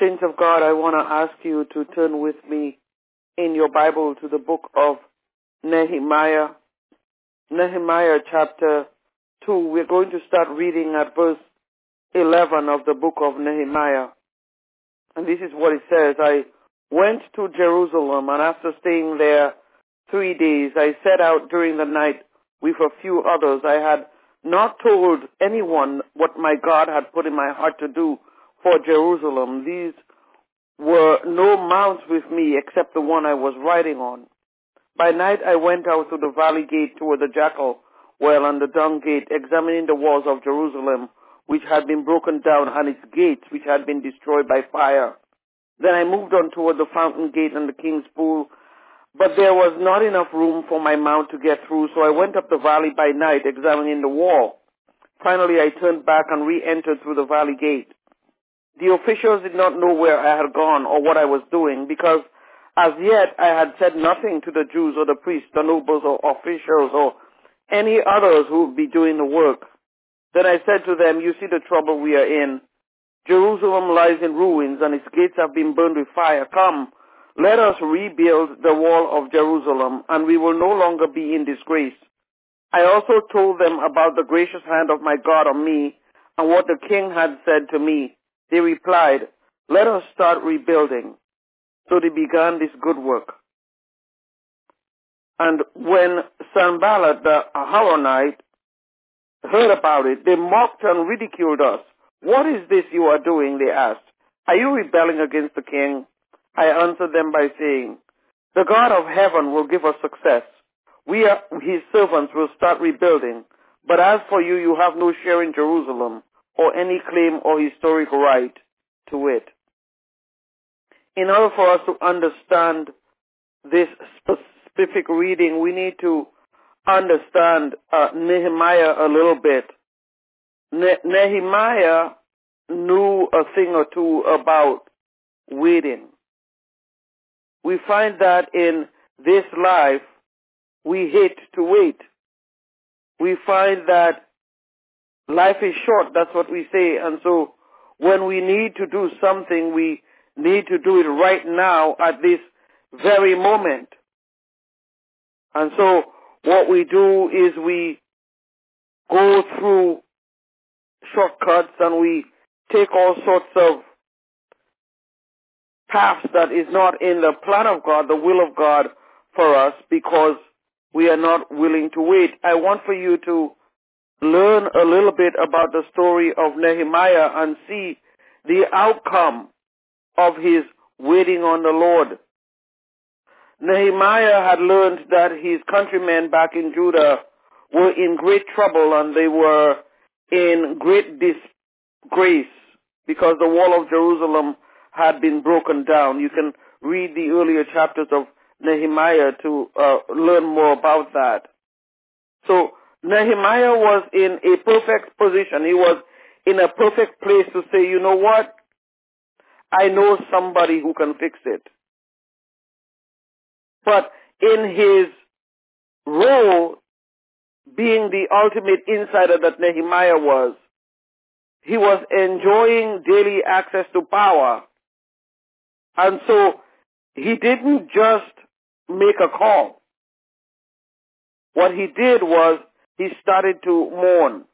Saints of God, I want to ask you to turn with me in your Bible to the book of Nehemiah. Nehemiah chapter 2. We're going to start reading at verse 11 of the book of Nehemiah. And this is what it says. I went to Jerusalem and after staying there three days, I set out during the night with a few others. I had not told anyone what my God had put in my heart to do for Jerusalem. These were no mounts with me except the one I was riding on. By night I went out to the valley gate toward the jackal well and the dung gate, examining the walls of Jerusalem, which had been broken down, and its gates, which had been destroyed by fire. Then I moved on toward the fountain gate and the king's pool, but there was not enough room for my mount to get through, so I went up the valley by night, examining the wall. Finally, I turned back and re-entered through the valley gate. The officials did not know where I had gone or what I was doing because as yet I had said nothing to the Jews or the priests, the nobles or officials or any others who would be doing the work. Then I said to them, you see the trouble we are in. Jerusalem lies in ruins and its gates have been burned with fire. Come, let us rebuild the wall of Jerusalem and we will no longer be in disgrace. I also told them about the gracious hand of my God on me and what the king had said to me. They replied, let us start rebuilding. So they began this good work. And when Sanballat the Horonite heard about it, they mocked and ridiculed us. What is this you are doing? They asked. Are you rebelling against the king? I answered them by saying, the God of heaven will give us success. We are, his servants will start rebuilding. But as for you, you have no share in Jerusalem or any claim or historic right to it. In order for us to understand this specific reading, we need to understand uh, Nehemiah a little bit. Ne- Nehemiah knew a thing or two about waiting. We find that in this life, we hate to wait. We find that life is short, that's what we say, and so when we need to do something, we need to do it right now at this very moment. And so what we do is we go through shortcuts and we take all sorts of paths that is not in the plan of God, the will of God for us because we are not willing to wait. I want for you to learn a little bit about the story of Nehemiah and see the outcome of his waiting on the Lord. Nehemiah had learned that his countrymen back in Judah were in great trouble and they were in great disgrace because the wall of Jerusalem had been broken down. You can read the earlier chapters of Nehemiah to uh, learn more about that. So Nehemiah was in a perfect position. He was in a perfect place to say, you know what? I know somebody who can fix it. But in his role, being the ultimate insider that Nehemiah was, he was enjoying daily access to power. And so he didn't just make a call. What he did was he started to mourn.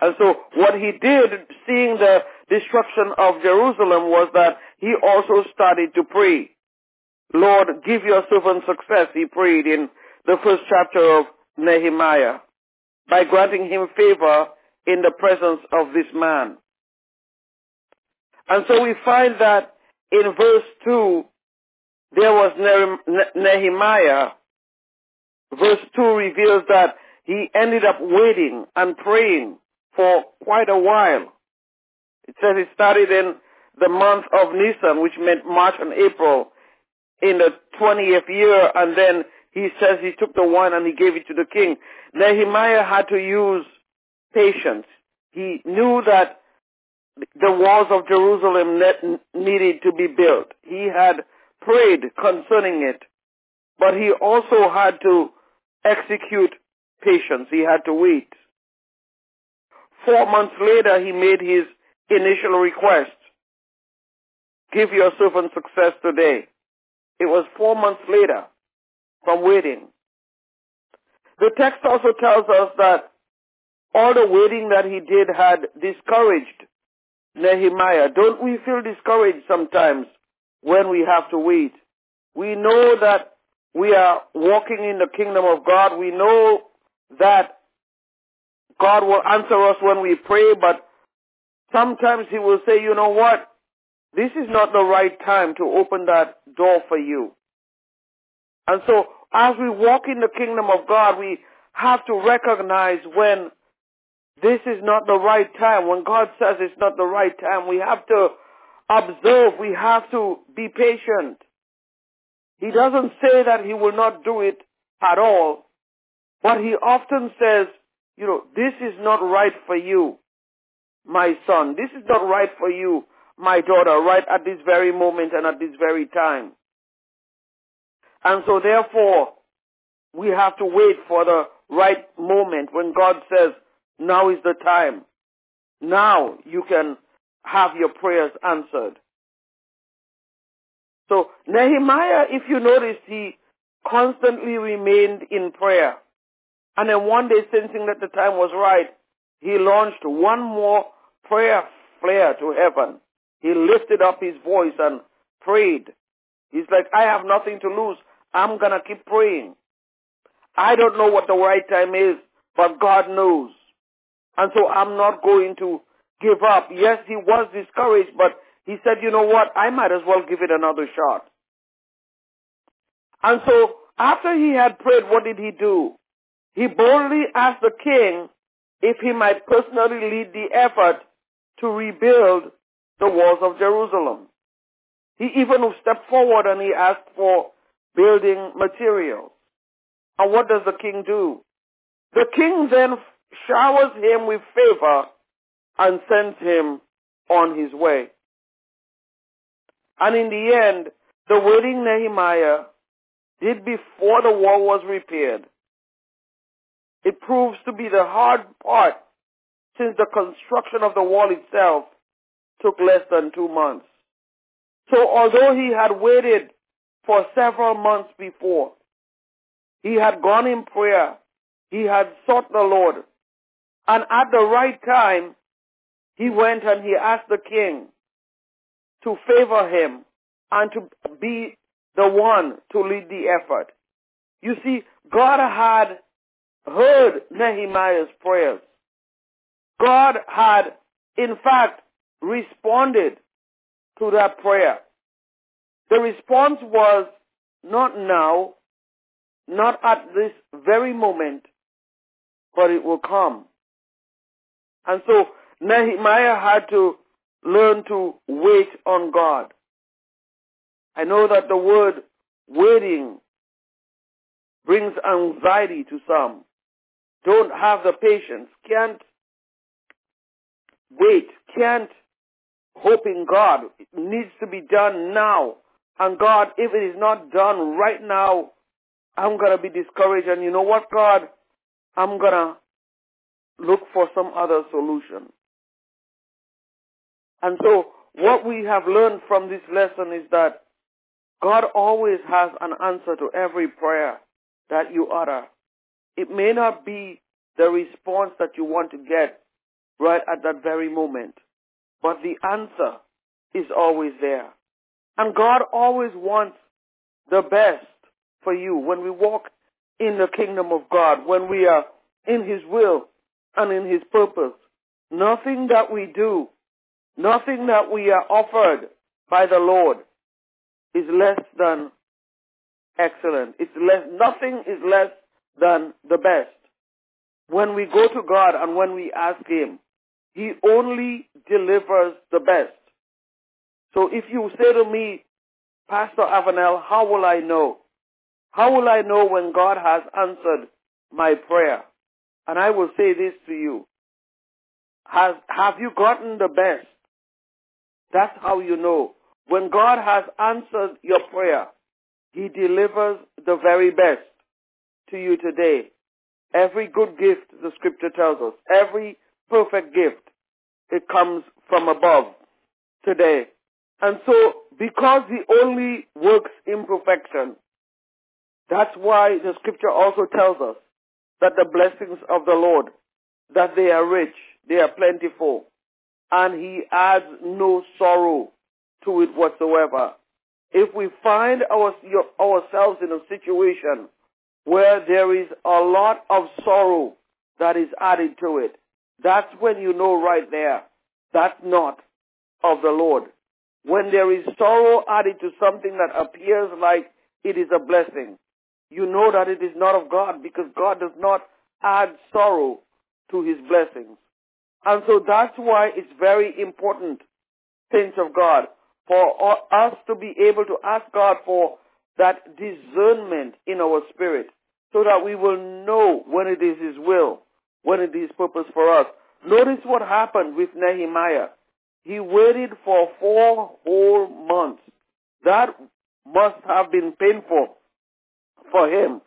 And so what he did, seeing the destruction of Jerusalem, was that he also started to pray. Lord, give your servant success, he prayed in the first chapter of Nehemiah, by granting him favor in the presence of this man. And so we find that in verse 2, there was Nehemiah. Verse 2 reveals that he ended up waiting and praying for quite a while. It says he started in the month of Nisan, which meant March and April, in the 20th year, and then he says he took the wine and he gave it to the king. Nehemiah had to use patience. He knew that the walls of Jerusalem needed to be built. He had prayed concerning it, but he also had to execute patience. He had to wait. Four months later, he made his initial request. give your servant success today. It was four months later from waiting. The text also tells us that all the waiting that he did had discouraged Nehemiah. Don't we feel discouraged sometimes when we have to wait? We know that we are walking in the kingdom of God. We know that God will answer us when we pray, but sometimes he will say, you know what? This is not the right time to open that door for you. And so as we walk in the kingdom of God, we have to recognize when this is not the right time. When God says it's not the right time, we have to observe. We have to be patient. He doesn't say that he will not do it at all, but he often says, you know, this is not right for you, my son. This is not right for you, my daughter, right at this very moment and at this very time. And so therefore, we have to wait for the right moment when God says, now is the time. Now you can have your prayers answered. So Nehemiah, if you notice, he constantly remained in prayer. And then one day, sensing that the time was right, he launched one more prayer flare to heaven. He lifted up his voice and prayed. He's like, I have nothing to lose. I'm going to keep praying. I don't know what the right time is, but God knows. And so I'm not going to give up. Yes, he was discouraged, but he said, you know what? I might as well give it another shot. And so after he had prayed, what did he do? He boldly asked the king if he might personally lead the effort to rebuild the walls of Jerusalem. He even stepped forward and he asked for building materials. And what does the king do? The king then showers him with favor and sends him on his way. And in the end, the waiting Nehemiah did before the wall was repaired. It proves to be the hard part since the construction of the wall itself took less than two months. So although he had waited for several months before, he had gone in prayer, he had sought the Lord, and at the right time, he went and he asked the king to favor him and to be the one to lead the effort. You see, God had heard Nehemiah's prayers. God had, in fact, responded to that prayer. The response was not now, not at this very moment, but it will come. And so Nehemiah had to learn to wait on God. I know that the word waiting brings anxiety to some. Don't have the patience, can't wait, can't hope in God. It needs to be done now. And God, if it is not done right now, I'm going to be discouraged. And you know what, God? I'm going to look for some other solution. And so what we have learned from this lesson is that God always has an answer to every prayer that you utter. It may not be the response that you want to get right at that very moment, but the answer is always there. And God always wants the best for you when we walk in the kingdom of God, when we are in His will and in His purpose. Nothing that we do, nothing that we are offered by the Lord is less than excellent. It's less, nothing is less than the best. When we go to God and when we ask Him, He only delivers the best. So if you say to me, Pastor Avenel, how will I know? How will I know when God has answered my prayer? And I will say this to you. Has, have you gotten the best? That's how you know. When God has answered your prayer, He delivers the very best to you today. Every good gift, the scripture tells us, every perfect gift, it comes from above today. And so because he only works in perfection. That's why the scripture also tells us that the blessings of the Lord, that they are rich, they are plentiful, and he adds no sorrow to it whatsoever. If we find our, your, ourselves in a situation where there is a lot of sorrow that is added to it, that's when you know right there that's not of the Lord. When there is sorrow added to something that appears like it is a blessing, you know that it is not of God because God does not add sorrow to his blessings. And so that's why it's very important, saints of God, for us to be able to ask God for that discernment in our spirit so that we will know when it is his will, when it is purpose for us. Notice what happened with Nehemiah. He waited for four whole months. That must have been painful for him.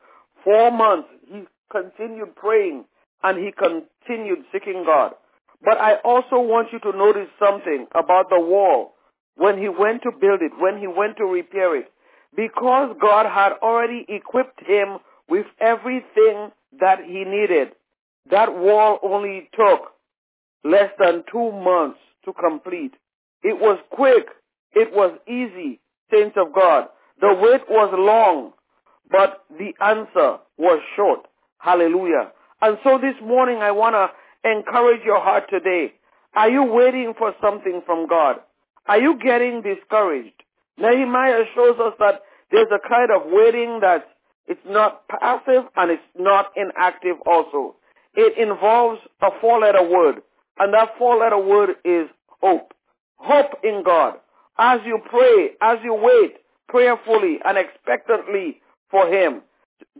Four months, he continued praying and he continued seeking God. But I also want you to notice something about the wall when he went to build it, when he went to repair it. Because God had already equipped him with everything that he needed, that wall only took less than two months to complete. It was quick. It was easy, saints of God. The wait was long, but the answer was short. Hallelujah. And so this morning I want to encourage your heart today. Are you waiting for something from God? Are you getting discouraged? Nehemiah shows us that there's a kind of waiting that it's not passive and it's not inactive also. It involves a four-letter word, and that four-letter word is hope. Hope in God. As you pray, as you wait prayerfully and expectantly for Him,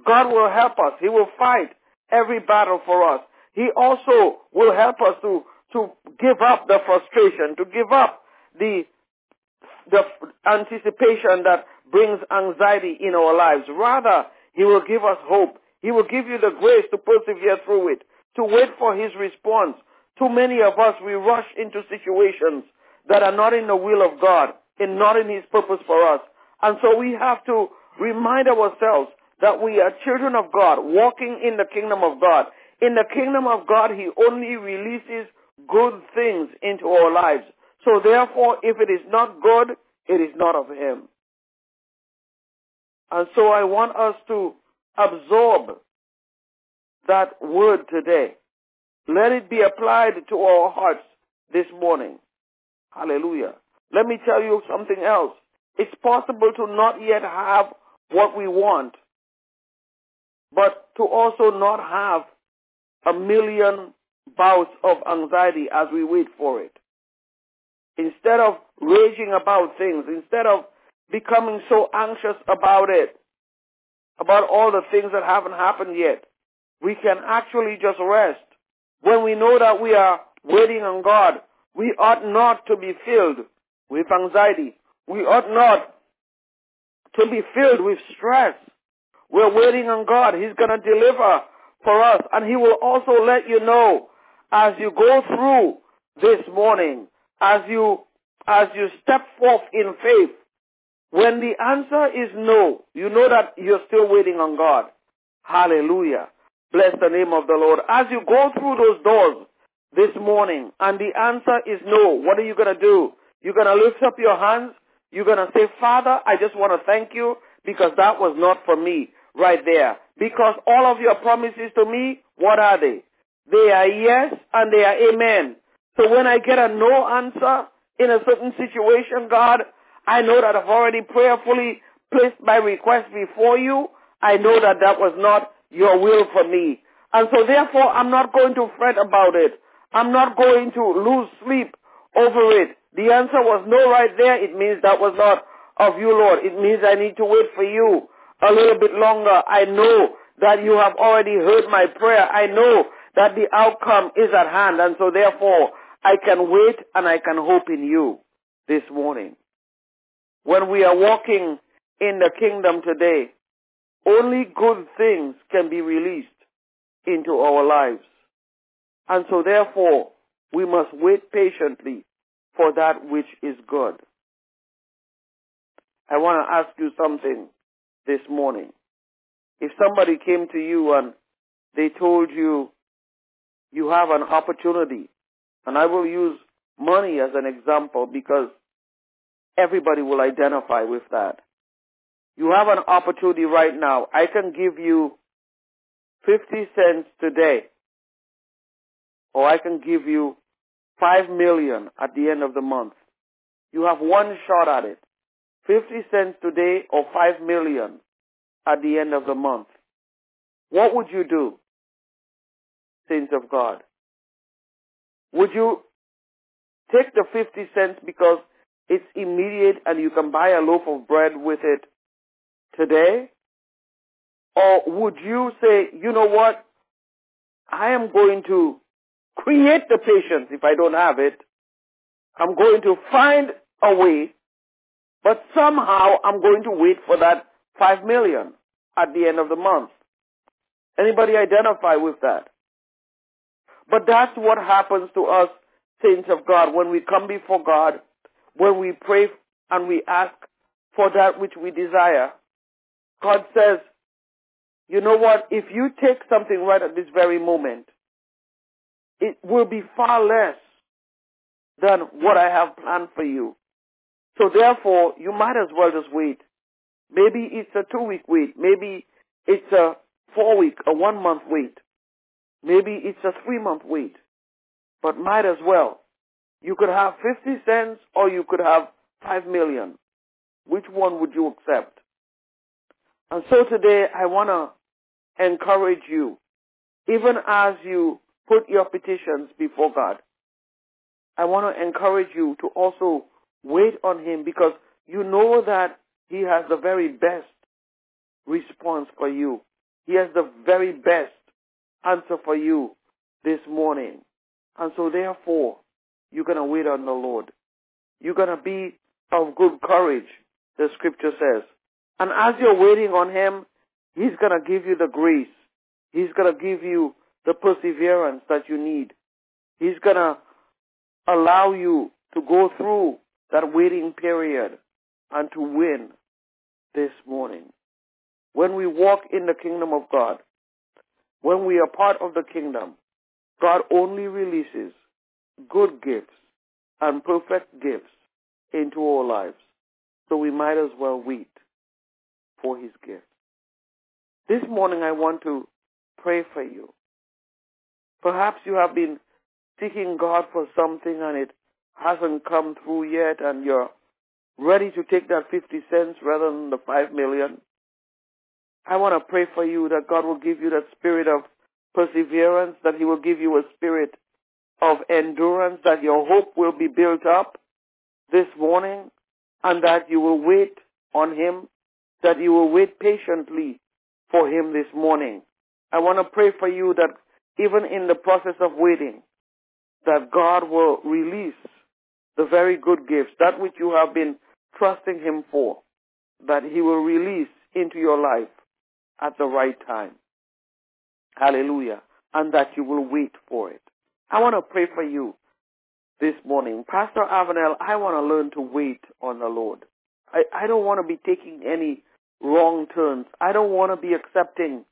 God will help us. He will fight every battle for us. He also will help us to, to give up the frustration, to give up the, the anticipation that brings anxiety in our lives. Rather, He will give us hope. He will give you the grace to persevere through it, to wait for His response. Too many of us, we rush into situations that are not in the will of God and not in His purpose for us. And so we have to remind ourselves that we are children of God, walking in the kingdom of God. In the kingdom of God, He only releases good things into our lives. So therefore, if it is not good, it is not of Him. And so I want us to absorb that word today. Let it be applied to our hearts this morning. Hallelujah. Let me tell you something else. It's possible to not yet have what we want, but to also not have a million bouts of anxiety as we wait for it. Instead of raging about things, instead of becoming so anxious about it, about all the things that haven't happened yet, we can actually just rest. When we know that we are waiting on God, we ought not to be filled with anxiety. We ought not to be filled with stress. We're waiting on God. He's going to deliver for us. And He will also let you know as you go through this morning, as you, as you step forth in faith, when the answer is no, you know that you're still waiting on God. Hallelujah. Bless the name of the Lord. As you go through those doors this morning and the answer is no, what are you going to do? You're going to lift up your hands. You're going to say, Father, I just want to thank you because that was not for me right there. Because all of your promises to me, what are they? They are yes and they are amen. So when I get a no answer in a certain situation, God, I know that I've already prayerfully placed my request before you. I know that that was not your will for me. And so therefore, I'm not going to fret about it. I'm not going to lose sleep over it. The answer was no right there. It means that was not of you, Lord. It means I need to wait for you a little bit longer. I know that you have already heard my prayer. I know that the outcome is at hand. And so therefore, I can wait and I can hope in you this morning. When we are walking in the kingdom today, only good things can be released into our lives. And so therefore, we must wait patiently for that which is good. I want to ask you something this morning. If somebody came to you and they told you you have an opportunity, and I will use money as an example because everybody will identify with that. You have an opportunity right now. I can give you 50 cents today, or I can give you 5 million at the end of the month. You have one shot at it. 50 cents today or 5 million at the end of the month. What would you do, saints of God? Would you take the 50 cents because it's immediate and you can buy a loaf of bread with it today? Or would you say, you know what? I am going to create the patience if I don't have it. I'm going to find a way, but somehow I'm going to wait for that five million at the end of the month. Anybody identify with that? But that's what happens to us, saints of God, when we come before God, when we pray and we ask for that which we desire. God says, you know what? If you take something right at this very moment, it will be far less than what I have planned for you. So therefore, you might as well just wait. Maybe it's a two week wait. Maybe it's a four week, a one month wait. Maybe it's a three month wait. But might as well. You could have 50 cents or you could have 5 million. Which one would you accept? And so today I want to encourage you, even as you put your petitions before God, I want to encourage you to also wait on Him because you know that He has the very best response for you. He has the very best answer for you this morning. And so therefore, you're going to wait on the Lord. You're going to be of good courage, the scripture says. And as you're waiting on Him, He's going to give you the grace. He's going to give you the perseverance that you need. He's going to allow you to go through that waiting period and to win this morning. When we walk in the kingdom of God, when we are part of the kingdom, God only releases good gifts and perfect gifts into our lives. So we might as well wait for his gift. This morning I want to pray for you. Perhaps you have been seeking God for something and it hasn't come through yet and you're ready to take that 50 cents rather than the 5 million. I want to pray for you that God will give you that spirit of perseverance, that he will give you a spirit of endurance, that your hope will be built up this morning and that you will wait on him, that you will wait patiently for him this morning. I want to pray for you that even in the process of waiting, that God will release the very good gifts, that which you have been trusting Him for, that He will release into your life at the right time. Hallelujah. And that you will wait for it. I want to pray for you this morning. Pastor Avenel, I want to learn to wait on the Lord. I, I don't want to be taking any wrong turns. I don't want to be accepting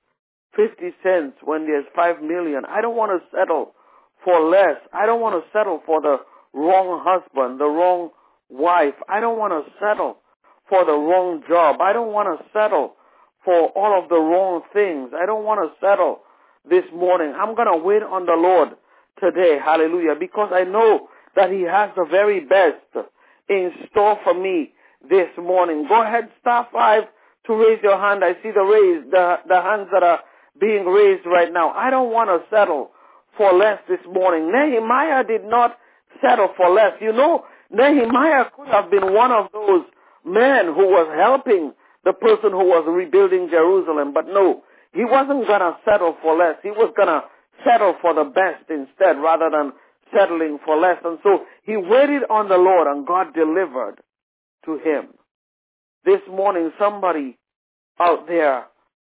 50 cents when there's 5 million. I don't want to settle for less. I don't want to settle for the wrong husband, the wrong wife. I don't want to settle for the wrong job. I don't want to settle for all of the wrong things. I don't want to settle this morning. I'm going to wait on the Lord today. Hallelujah. Because I know that he has the very best in store for me this morning. Go ahead, star five to raise your hand. I see the raise, the, the hands that are being raised right now. I don't want to settle for less this morning. Nehemiah did not settle for less. You know, Nehemiah could have been one of those men who was helping the person who was rebuilding Jerusalem, but no, he wasn't going to settle for less. He was going to settle for the best instead rather than settling for less. And so he waited on the Lord and God delivered to him. This morning, somebody out there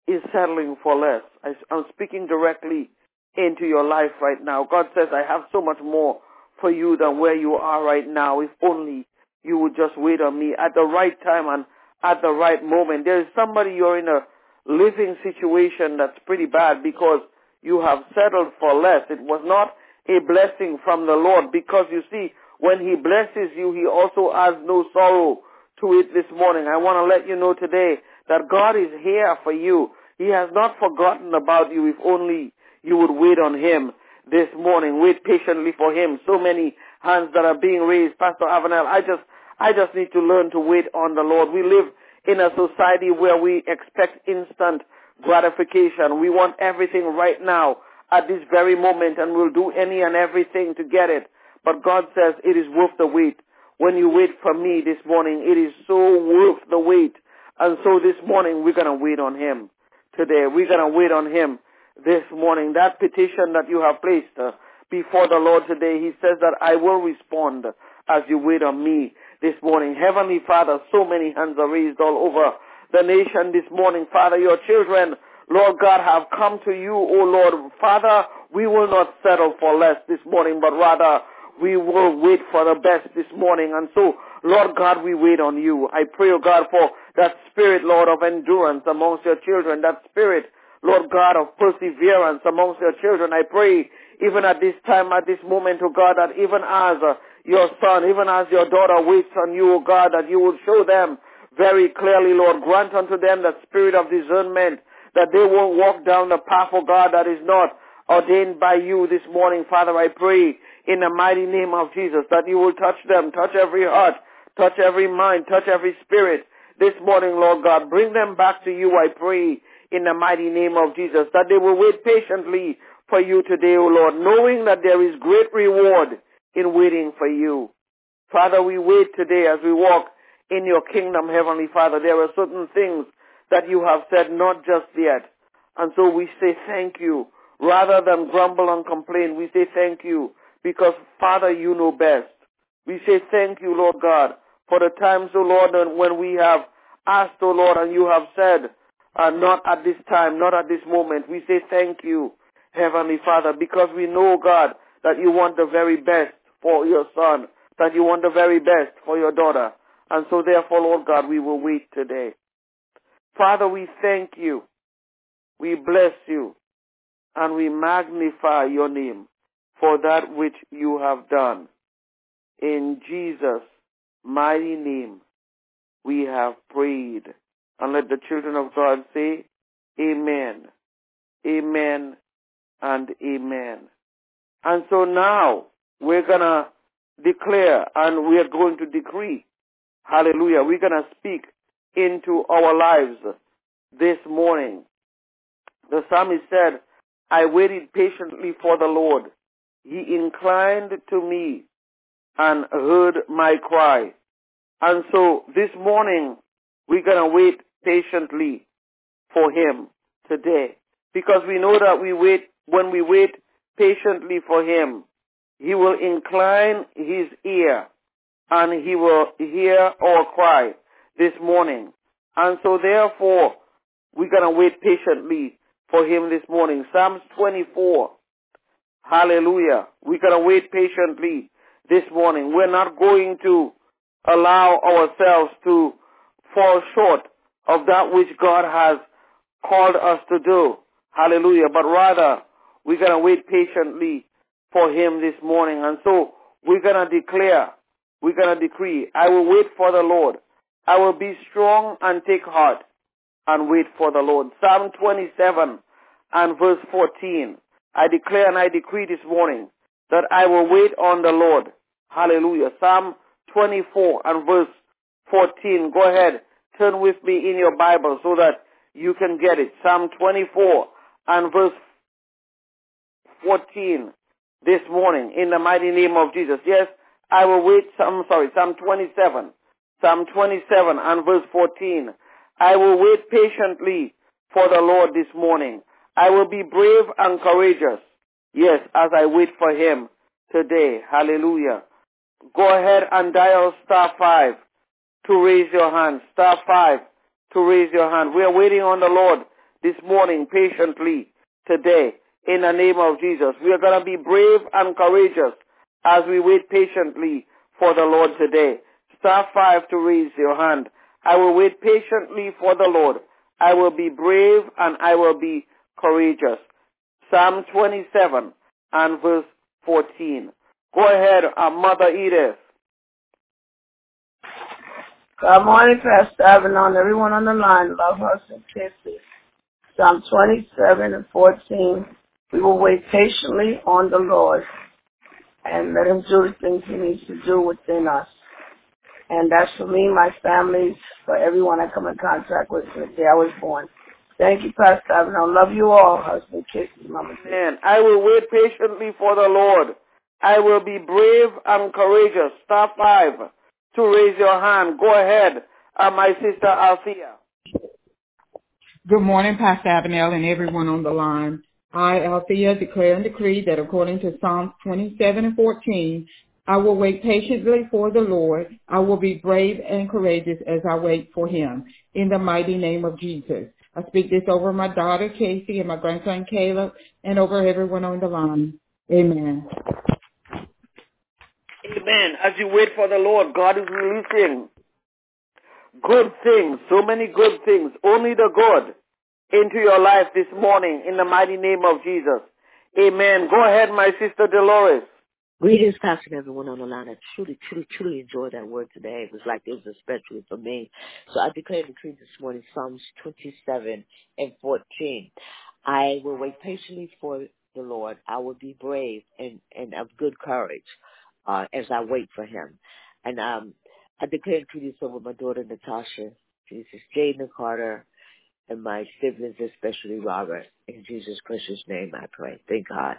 is settling for less. I'm speaking directly into your life right now. God says, I have so much more for you than where you are right now. If only you would just wait on me at the right time and at the right moment. There is somebody you're in a living situation that's pretty bad because you have settled for less. It was not a blessing from the Lord because you see, when He blesses you, He also adds no sorrow to it this morning. I want to let you know today that God is here for you. He has not forgotten about you if only you would wait on Him this morning. Wait patiently for Him. So many hands that are being raised. Pastor Avenel, I just, I just need to learn to wait on the Lord. We live in a society where we expect instant gratification. We want everything right now at this very moment and we'll do any and everything to get it. But God says it is worth the wait. When you wait for me this morning, it is so worth the wait. And so this morning we're going to wait on Him today. We're going to wait on Him this morning. That petition that you have placed uh, before the Lord today, He says that I will respond as you wait on me this morning. Heavenly Father, so many hands are raised all over the nation this morning. Father, your children, Lord God, have come to you, O Lord. Father, we will not settle for less this morning, but rather we will wait for the best this morning. And so, Lord God, we wait on you. I pray, O God, for that spirit, Lord, of endurance amongst your children, that spirit, Lord God, of perseverance amongst your children. I pray, even at this time, at this moment, O God, that even as uh, your son, even as your daughter waits on you, O God, that you will show them very clearly, Lord. Grant unto them the spirit of discernment, that they won't walk down the path, O God, that is not ordained by you this morning. Father, I pray in the mighty name of Jesus that you will touch them, touch every heart, touch every mind, touch every spirit this morning, Lord God. Bring them back to you, I pray, in the mighty name of Jesus, that they will wait patiently for you today, O Lord, knowing that there is great reward in waiting for you. Father, we wait today as we walk in your kingdom, Heavenly Father. There are certain things that you have said not just yet. And so we say thank you. Rather than grumble and complain, we say thank you because, Father, you know best. We say thank you, Lord God, for the times, O Lord, when we have asked, O Lord, and you have said, uh, not at this time, not at this moment. We say thank you, Heavenly Father, because we know, God, that you want the very best for your son, that you want the very best for your daughter. And so therefore, Lord God, we will wait today. Father, we thank you. We bless you. And we magnify your name for that which you have done. In Jesus' mighty name, we have prayed. And let the children of God say, Amen, Amen, and Amen. And so now we're going to declare and we are going to decree. Hallelujah. We're going to speak into our lives this morning. The psalmist said, I waited patiently for the Lord. He inclined to me and heard my cry. And so this morning, we're going to wait patiently for him today. Because we know that we wait, when we wait patiently for him, he will incline his ear and he will hear our cry this morning. And so therefore, we're going to wait patiently for him this morning. Psalms 24. Hallelujah. We're going to wait patiently this morning. We're not going to allow ourselves to fall short of that which God has called us to do. Hallelujah. But rather, we're going to wait patiently for him this morning. And so we're going to declare, we're going to decree, I will wait for the Lord. I will be strong and take heart and wait for the Lord. Psalm 27 and verse 14. I declare and I decree this morning that I will wait on the Lord. Hallelujah. Psalm 24 and verse 14. Go ahead. Turn with me in your Bible so that you can get it. Psalm 24 and verse 14 this morning in the mighty name of Jesus. Yes, I will wait. I'm sorry, Psalm 27. Psalm 27 and verse 14. I will wait patiently for the Lord this morning. I will be brave and courageous. Yes, as I wait for him today. Hallelujah. Go ahead and dial star five to raise your hand. Star five to raise your hand. We are waiting on the Lord this morning patiently today in the name of Jesus. We are going to be brave and courageous as we wait patiently for the Lord today. Star five to raise your hand I will wait patiently for the Lord. I will be brave and I will be courageous. Psalm 27 and verse 14. Go ahead, uh, Mother Edith. Good morning, Pastor Avalon, everyone on the line. Love us and kisses. Psalm 27 and 14. We will wait patiently on the Lord and let him do the things he needs to do within us. And that's for me, my family, for everyone I come in contact with since the day I was born. Thank you, Pastor Avalon. Love you all. Husband kisses, Mama. Amen. I will wait patiently for the Lord. I will be brave and courageous. Star five to raise your hand. Go ahead, uh, my sister Althea. Good morning, Pastor Avenel and everyone on the line. I, Althea, declare and decree that according to Psalms 27 and 14, I will wait patiently for the Lord. I will be brave and courageous as I wait for him. In the mighty name of Jesus. I speak this over my daughter Casey and my grandson Caleb and over everyone on the line. Amen. Amen. As you wait for the Lord, God is releasing good things, so many good things, only the good into your life this morning in the mighty name of Jesus. Amen. Go ahead, my sister Dolores. Greetings, Pastor, everyone on the line. I truly, truly, truly enjoyed that word today. It was like it was especially for me. So I declare and decree this morning Psalms 27 and 14. I will wait patiently for the Lord. I will be brave and, and of good courage uh, as I wait for him. And um, I declare and decree this over my daughter Natasha, Jesus, Jaden Carter, and my siblings, especially Robert. In Jesus' Christ's name I pray. Thank God.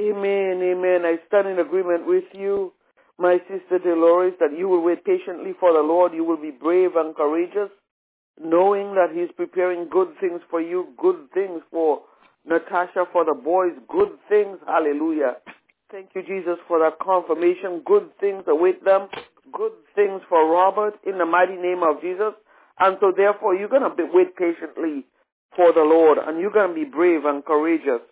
Amen, amen. I stand in agreement with you, my sister Dolores, that you will wait patiently for the Lord. You will be brave and courageous, knowing that He's preparing good things for you, good things for Natasha, for the boys, good things. Hallelujah. Thank you, Jesus, for that confirmation. Good things await them. Good things for Robert in the mighty name of Jesus. And so therefore you're going to be wait patiently for the Lord and you're going to be brave and courageous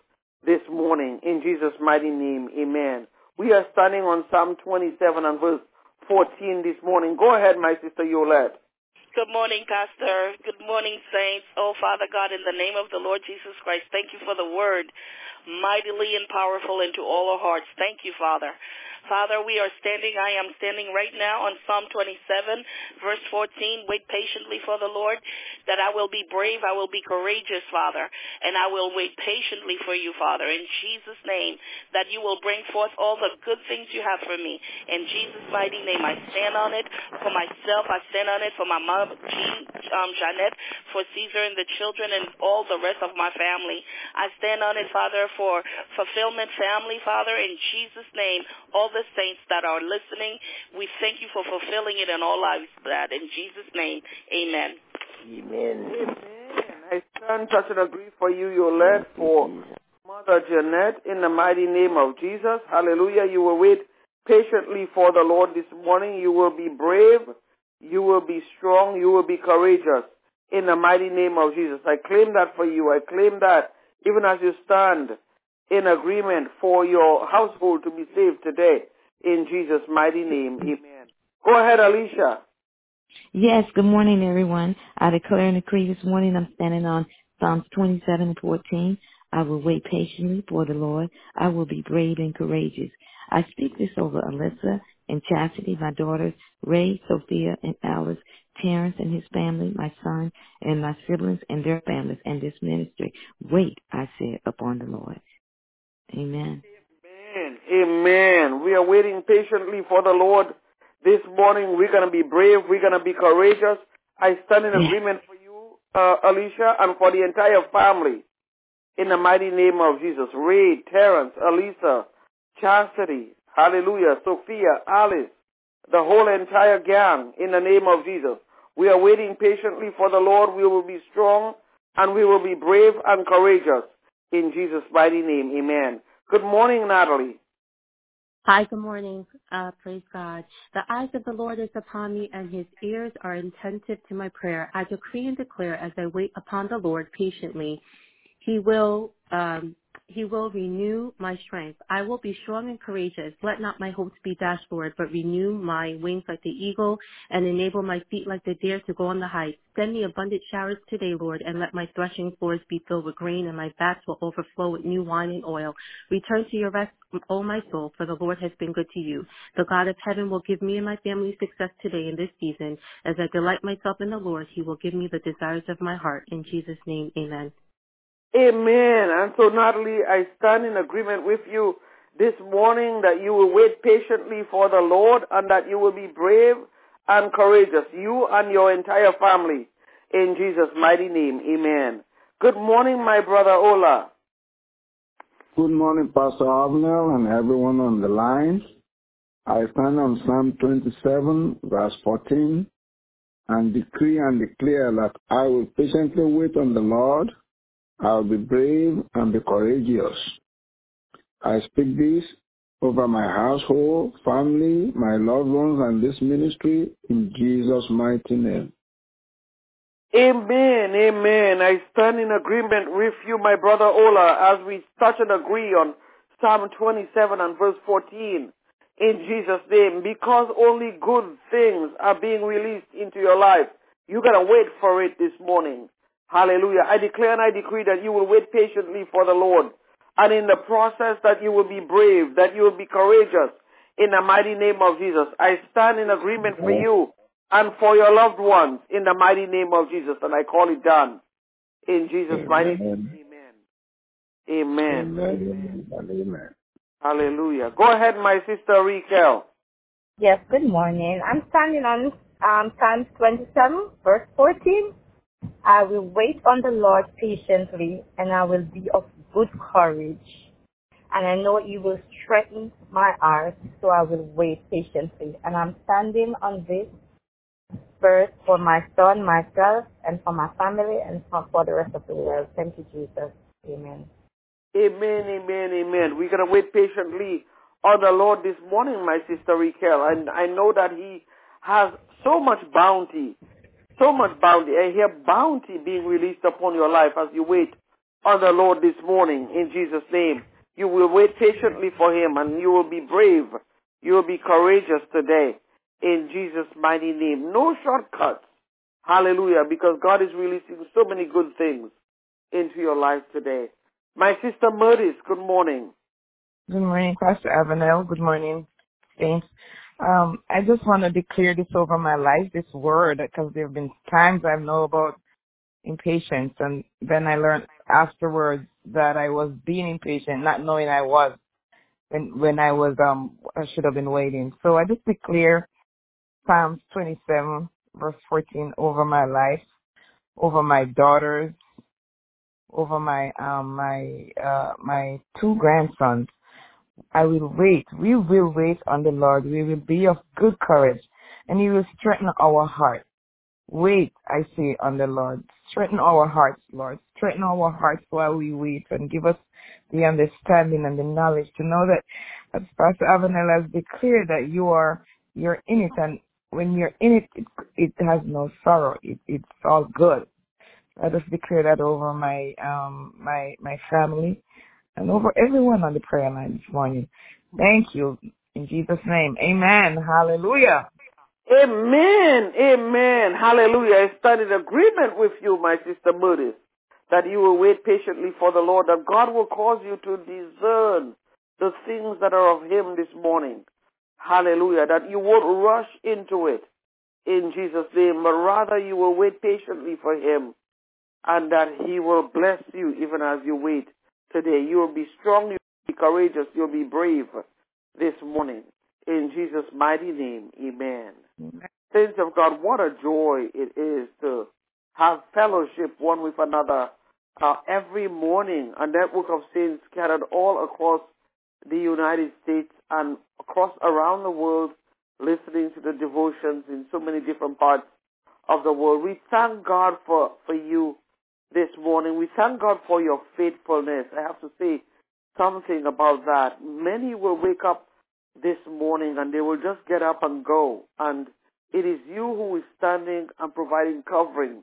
this morning in Jesus' mighty name. Amen. We are standing on Psalm 27 and verse 14 this morning. Go ahead, my sister Yolette. Good morning, Pastor. Good morning, saints. Oh, Father God, in the name of the Lord Jesus Christ, thank you for the word, mightily and powerful into all our hearts. Thank you, Father. Father, we are standing, I am standing right now on Psalm 27, verse 14. Wait patiently for the Lord, that I will be brave, I will be courageous, Father, and I will wait patiently for you, Father, in Jesus' name, that you will bring forth all the good things you have for me. In Jesus' mighty name, I stand on it for myself, I stand on it for my mom, Jean, um, Jeanette, for Caesar and the children and all the rest of my family. I stand on it, Father, for fulfillment family, Father, in Jesus' name, all the saints that are listening. We thank you for fulfilling it in all lives, that in Jesus' name, amen. Amen. Amen. I stand touch and agree for you, your Yolette, for Mother Jeanette, in the mighty name of Jesus. Hallelujah. You will wait patiently for the Lord this morning. You will be brave. You will be strong. You will be courageous in the mighty name of Jesus. I claim that for you. I claim that even as you stand in agreement for your household to be saved today in Jesus' mighty name. Amen. Go ahead, Alicia. Yes, good morning, everyone. I declare and decree this morning I'm standing on Psalms 27 and 14. I will wait patiently for the Lord. I will be brave and courageous. I speak this over Alyssa and Chastity, my daughters, Ray, Sophia, and Alice, Terrence and his family, my son, and my siblings and their families, and this ministry. Wait, I said, upon the Lord. Amen. Amen. Amen. We are waiting patiently for the Lord. This morning we're going to be brave. We're going to be courageous. I stand in agreement for you, uh, Alicia, and for the entire family. In the mighty name of Jesus. Ray, Terrence, Elisa, Chastity, Hallelujah, Sophia, Alice, the whole entire gang in the name of Jesus. We are waiting patiently for the Lord. We will be strong and we will be brave and courageous in Jesus' mighty name. Amen. Good morning, Natalie. Hi, good morning. Uh, praise God. The eyes of the Lord is upon me, and his ears are attentive to my prayer. I decree and declare as I wait upon the Lord patiently, he will um, He will renew my strength. I will be strong and courageous. Let not my hopes be dashed, but renew my wings like the eagle and enable my feet like the deer to go on the heights. Send me abundant showers today, Lord, and let my threshing floors be filled with grain and my vats will overflow with new wine and oil. Return to your rest, O my soul, for the Lord has been good to you. The God of heaven will give me and my family success today in this season. As I delight myself in the Lord, he will give me the desires of my heart. In Jesus' name, amen. Amen. And so, Natalie, I stand in agreement with you this morning that you will wait patiently for the Lord and that you will be brave and courageous, you and your entire family. In Jesus' mighty name, amen. Good morning, my brother Ola. Good morning, Pastor Avenel and everyone on the line. I stand on Psalm 27, verse 14, and decree and declare that I will patiently wait on the Lord I'll be brave and be courageous. I speak this over my household, family, my loved ones, and this ministry in Jesus' mighty name. Amen, amen. I stand in agreement with you, my brother Ola, as we touch and agree on Psalm 27 and verse 14. In Jesus' name, because only good things are being released into your life. You gotta wait for it this morning. Hallelujah. I declare and I decree that you will wait patiently for the Lord. And in the process that you will be brave, that you will be courageous. In the mighty name of Jesus. I stand in agreement for you and for your loved ones in the mighty name of Jesus. And I call it done. In Jesus' mighty name. Amen. Amen. Amen. Hallelujah. Go ahead, my sister Raquel. Yes, good morning. I'm standing on um, Psalms 27, verse 14. I will wait on the Lord patiently, and I will be of good courage. And I know He will strengthen my heart, so I will wait patiently. And I'm standing on this verse for my son, myself, and for my family, and for the rest of the world. Thank you, Jesus. Amen. Amen, amen, amen. We're going to wait patiently on the Lord this morning, my sister Raquel. And I know that He has so much bounty so much bounty. I hear bounty being released upon your life as you wait on the Lord this morning in Jesus' name. You will wait patiently for him and you will be brave. You will be courageous today in Jesus' mighty name. No shortcuts. Hallelujah. Because God is releasing so many good things into your life today. My sister Murdis, good morning. Good morning, Pastor Avenel. Good morning, Saints. Um, I just want to declare this over my life, this word, because there have been times I know about impatience, and then I learned afterwards that I was being impatient, not knowing I was when when I was um I should have been waiting. So I just declare Psalms 27 verse 14 over my life, over my daughters, over my um my uh my two grandsons I will wait. We will wait on the Lord. We will be of good courage, and He will strengthen our heart. Wait, I say, on the Lord. Strengthen our hearts, Lord. Strengthen our hearts while we wait, and give us the understanding and the knowledge to know that, as Pastor Avenel has declared, that you are you're in it, and when you're in it, it, it has no sorrow. It, it's all good. I just declare that over my um my my family and over everyone on the prayer line this morning. Thank you. In Jesus' name. Amen. Hallelujah. Amen. Amen. Hallelujah. I stand in agreement with you, my sister Moody, that you will wait patiently for the Lord, that God will cause you to discern the things that are of Him this morning. Hallelujah. That you won't rush into it in Jesus' name, but rather you will wait patiently for Him and that He will bless you even as you wait today. You will be strong, you'll be courageous, you'll be brave this morning. In Jesus' mighty name, amen. Amen. Saints of God, what a joy it is to have fellowship one with another uh, every morning. A network of saints scattered all across the United States and across around the world listening to the devotions in so many different parts of the world. We thank God for, for you this morning. We thank God for your faithfulness. I have to say something about that. Many will wake up this morning and they will just get up and go. And it is you who is standing and providing covering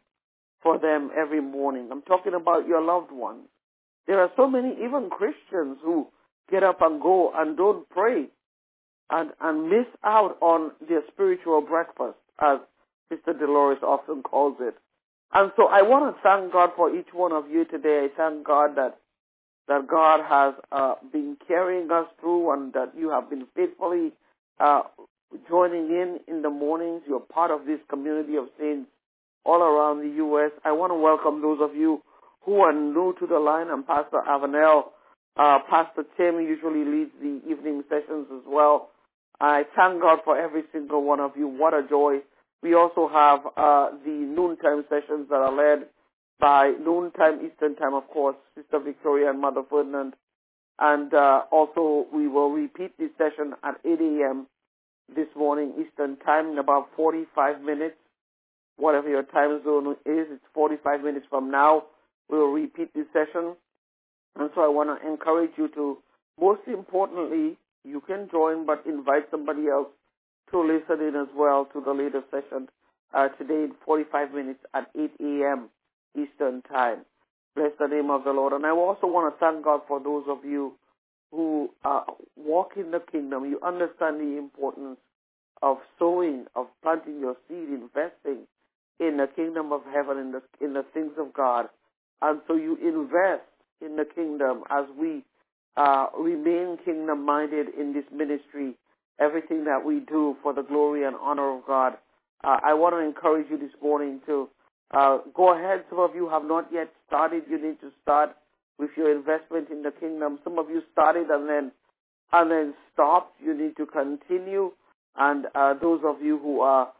for them every morning. I'm talking about your loved ones. There are so many, even Christians, who get up and go and don't pray and, and miss out on their spiritual breakfast, as Mr. Dolores often calls it. And so I want to thank God for each one of you today. I thank God that that God has uh, been carrying us through and that you have been faithfully uh, joining in in the mornings. You're part of this community of saints all around the U.S. I want to welcome those of you who are new to the line. I'm Pastor Avenel. Uh, Pastor Tim usually leads the evening sessions as well. I thank God for every single one of you. What a joy. We also have uh, the noontime sessions that are led by noontime Eastern time, of course, Sister Victoria and Mother Ferdinand. And uh, also we will repeat this session at 8 a.m. this morning Eastern time in about 45 minutes. Whatever your time zone is, it's 45 minutes from now. We will repeat this session. And so I want to encourage you to, most importantly, you can join, but invite somebody else to listen in as well to the later session uh, today in 45 minutes at 8 a.m. Eastern Time. Bless the name of the Lord. And I also want to thank God for those of you who uh, walk in the kingdom. You understand the importance of sowing, of planting your seed, investing in the kingdom of heaven, in the, in the things of God. And so you invest in the kingdom as we uh, remain kingdom minded in this ministry, everything that we do for the glory and honor of God. Uh, I want to encourage you this morning to uh, go ahead. Some of you have not yet started. You need to start with your investment in the kingdom. Some of you started and then and then stopped. You need to continue. And uh, those of you who are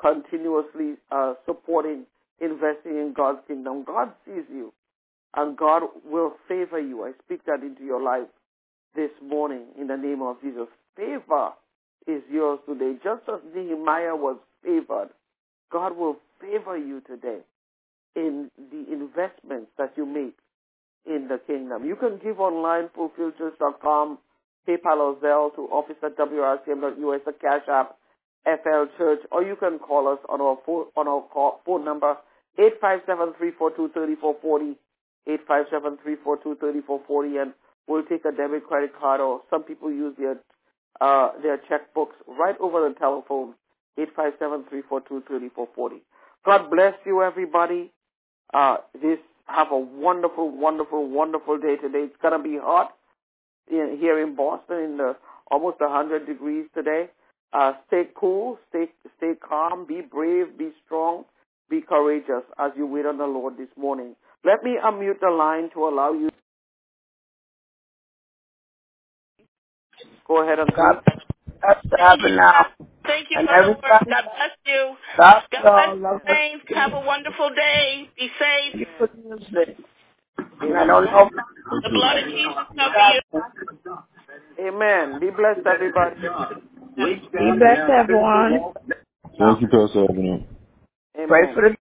continuously uh, supporting, investing in God's kingdom, God sees you, and God will favor you. I speak that into your life this morning in the name of Jesus. Favor is yours today, just as Nehemiah was favored. God will favor you today in the investments that you make in the kingdom. You can give online, fulfilledchurch.com, PayPal or Zelle to office at wrcm.us, the Cash App, FL Church, or you can call us on our phone, on our call, phone number, 857-342-3440, 857-342-3440, and we'll take a debit credit card, or some people use their, uh, their checkbooks right over the telephone, 857-342-3440. God bless you, everybody. Uh, this have a wonderful, wonderful, wonderful day today. It's gonna be hot in, here in Boston, in the almost 100 degrees today. Uh, stay cool, stay stay calm, be brave, be strong, be courageous as you wait on the Lord this morning. Let me unmute the line to allow you. Go ahead and God, that's happening now. Thank you And for the every word. God bless you. God God bless bless love you, saints. Have a wonderful day. Be safe. you for music. And I don't know. The blood of Jesus cover you. Amen. Be blessed, everybody. Be blessed, everyone. Thank you, Pastor Avenel. Pray for the